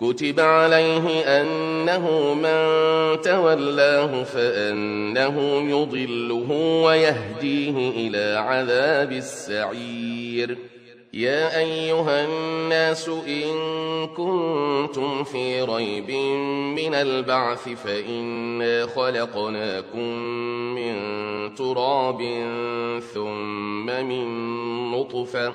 كتب عليه أنه من تولاه فأنه يضله ويهديه إلى عذاب السعير يا أيها الناس إن كنتم في ريب من البعث فإنا خلقناكم من تراب ثم من نطفة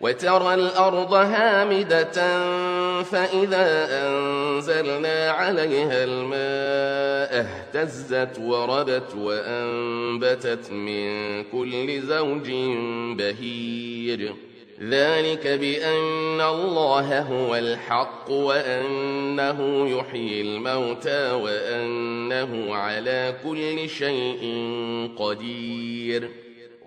وترى الأرض هامدة فإذا أنزلنا عليها الماء اهتزت وربت وأنبتت من كل زوج بهير ذلك بأن الله هو الحق وأنه يحيي الموتى وأنه على كل شيء قدير.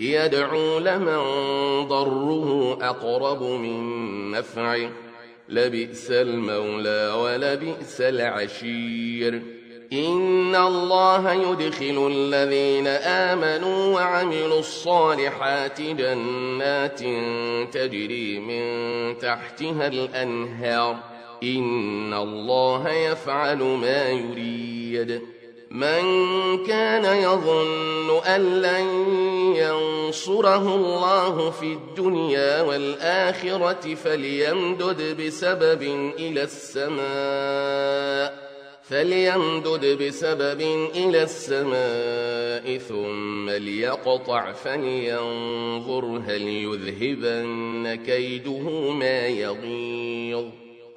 يدعو لمن ضره أقرب من نفعه. لبئس المولى ولبئس العشير. إن الله يدخل الذين آمنوا وعملوا الصالحات جنات تجري من تحتها الأنهار. إن الله يفعل ما يريد. من كان يظن أن لن ينصره الله في الدنيا والآخرة فليمدد بسبب إلى السماء فليمدد بسبب إلى السماء ثم ليقطع فلينظر هل يذهبن كيده ما يغيظ.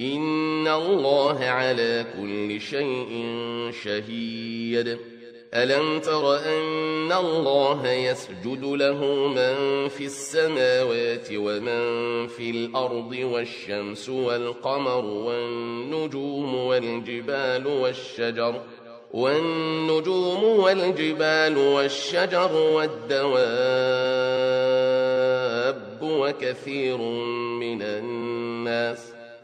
إن الله على كل شيء شهيد. ألم تر أن الله يسجد له من في السماوات ومن في الأرض والشمس والقمر والنجوم والجبال والشجر والنجوم والجبال والشجر والدواب وكثير من الناس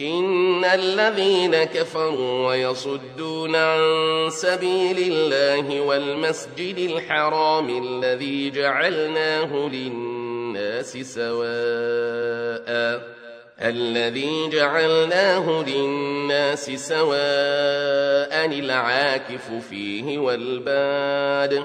إن الذين كفروا ويصدون عن سبيل الله والمسجد الحرام الذي جعلناه للناس سواء الذي جعلناه للناس سواء العاكف فيه والباد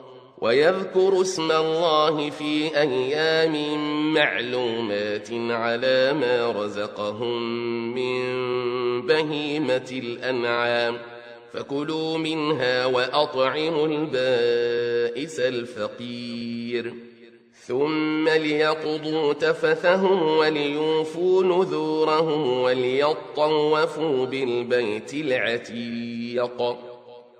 ويذكروا اسم الله في أيام معلومات على ما رزقهم من بهيمة الأنعام. فكلوا منها وأطعموا البائس الفقير. ثم ليقضوا تفثهم وليوفوا نذورهم وليطوفوا بالبيت العتيق.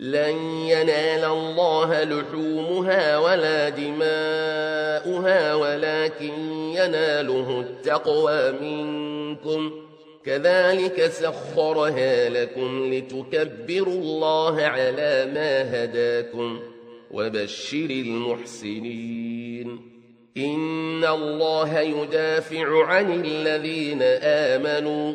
لن ينال الله لحومها ولا دماؤها ولكن يناله التقوى منكم. كذلك سخرها لكم لتكبروا الله على ما هداكم وبشر المحسنين. إن الله يدافع عن الذين آمنوا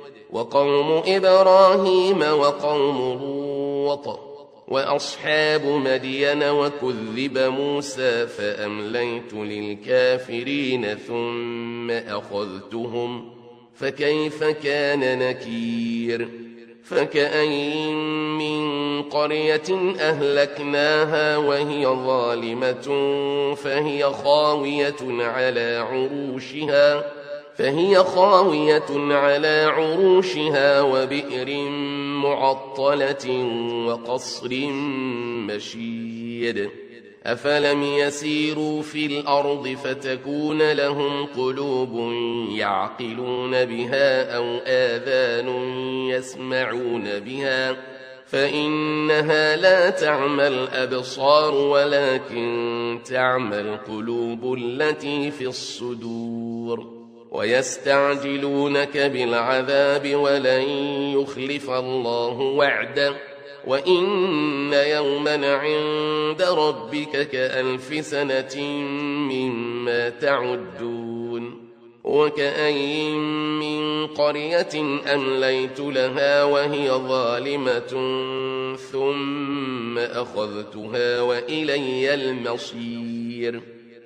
وقوم إبراهيم وقوم لوط وأصحاب مدين وكذب موسى فأمليت للكافرين ثم أخذتهم فكيف كان نكير فكأين من قرية أهلكناها وهي ظالمة فهي خاوية على عروشها فهي خاوية على عروشها وبئر معطلة وقصر مشيد. أفلم يسيروا في الأرض فتكون لهم قلوب يعقلون بها أو آذان يسمعون بها. فإنها لا تعمى الأبصار ولكن تعمى القلوب التي في الصدور. ويستعجلونك بالعذاب ولن يخلف الله وعده. وإن يوما عند ربك كألف سنة مما تعدون. وكأين من قرية أمليت لها وهي ظالمة ثم أخذتها وإلي المصير.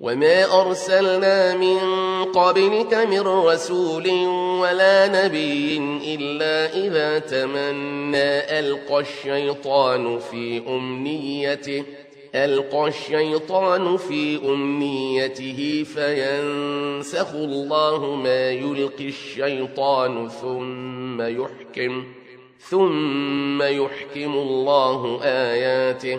وما أرسلنا من قبلك من رسول ولا نبي إلا إذا تمنى ألقى الشيطان في أمنيته ألقى الشيطان في أمنيته فينسخ الله ما يلقي الشيطان ثم يحكم ثم يحكم الله آياته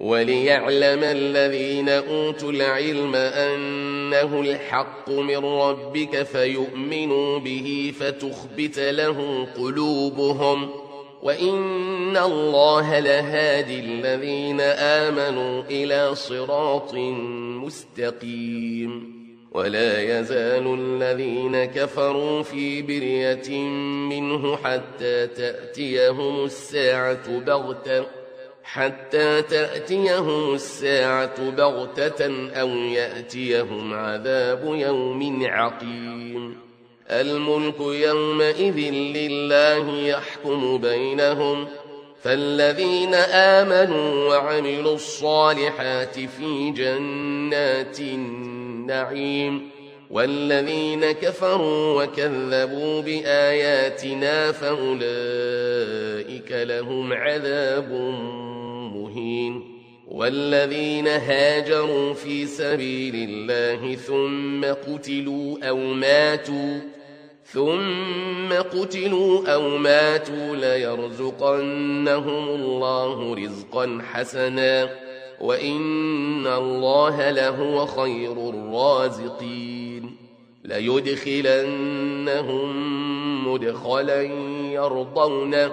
وليعلم الذين أوتوا العلم أنه الحق من ربك فيؤمنوا به فتخبت له قلوبهم وإن الله لهادي الذين آمنوا إلى صراط مستقيم ولا يزال الذين كفروا في برية منه حتى تأتيهم الساعة بغتة حتى تأتيهم الساعة بغتة أو يأتيهم عذاب يوم عقيم. الملك يومئذ لله يحكم بينهم فالذين آمنوا وعملوا الصالحات في جنات النعيم والذين كفروا وكذبوا بآياتنا فأولئك لهم عذاب مهين والذين هاجروا في سبيل الله ثم قتلوا أو ماتوا ثم قتلوا أو ماتوا ليرزقنهم الله رزقا حسنا وإن الله لهو خير الرازقين ليدخلنهم مدخلا يرضونه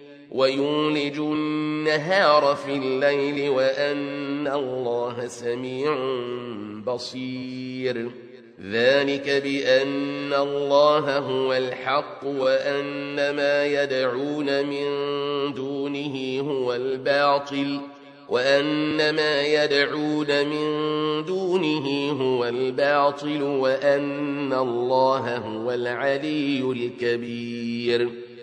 ويولج النهار في الليل وأن الله سميع بصير. ذلك بأن الله هو الحق وأن ما يدعون من دونه هو الباطل وأن ما يدعون من دونه هو الباطل وأن الله هو العلي الكبير.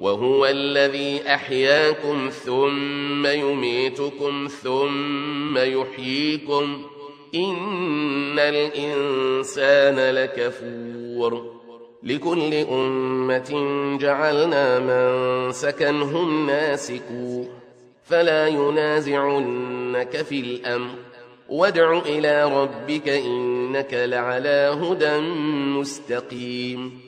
وهو الذي أحياكم ثم يميتكم ثم يحييكم إن الإنسان لكفور لكل أمة جعلنا من سكنهم ناسكوا فلا ينازعنك في الأمر وادع إلى ربك إنك لعلى هدى مستقيم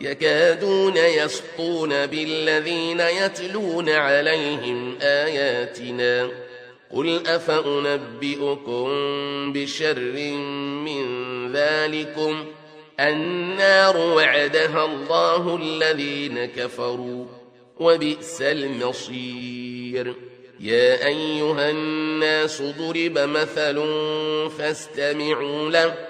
يكادون يسطون بالذين يتلون عليهم آياتنا. قل أفأنبئكم بشر من ذلكم؟ النار وعدها الله الذين كفروا وبئس المصير. يا أيها الناس ضرب مثل فاستمعوا له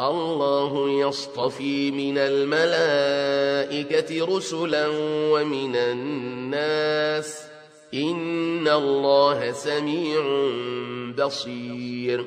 الله يصطفي من الملائكة رسلا ومن الناس. إن الله سميع بصير.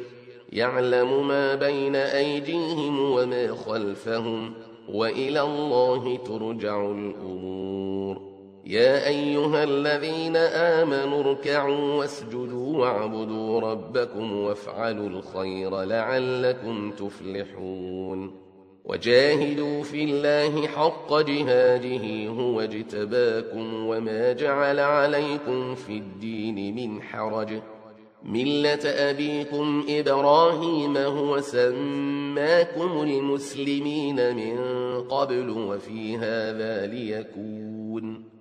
يعلم ما بين أيديهم وما خلفهم وإلى الله ترجع الأمور. يا أيها الذين آمنوا اركعوا واسجدوا واعبدوا ربكم وافعلوا الخير لعلكم تفلحون وجاهدوا في الله حق جهاده هو اجتباكم وما جعل عليكم في الدين من حرج. ملة أبيكم إبراهيم هو سماكم المسلمين من قبل وفي هذا ليكون.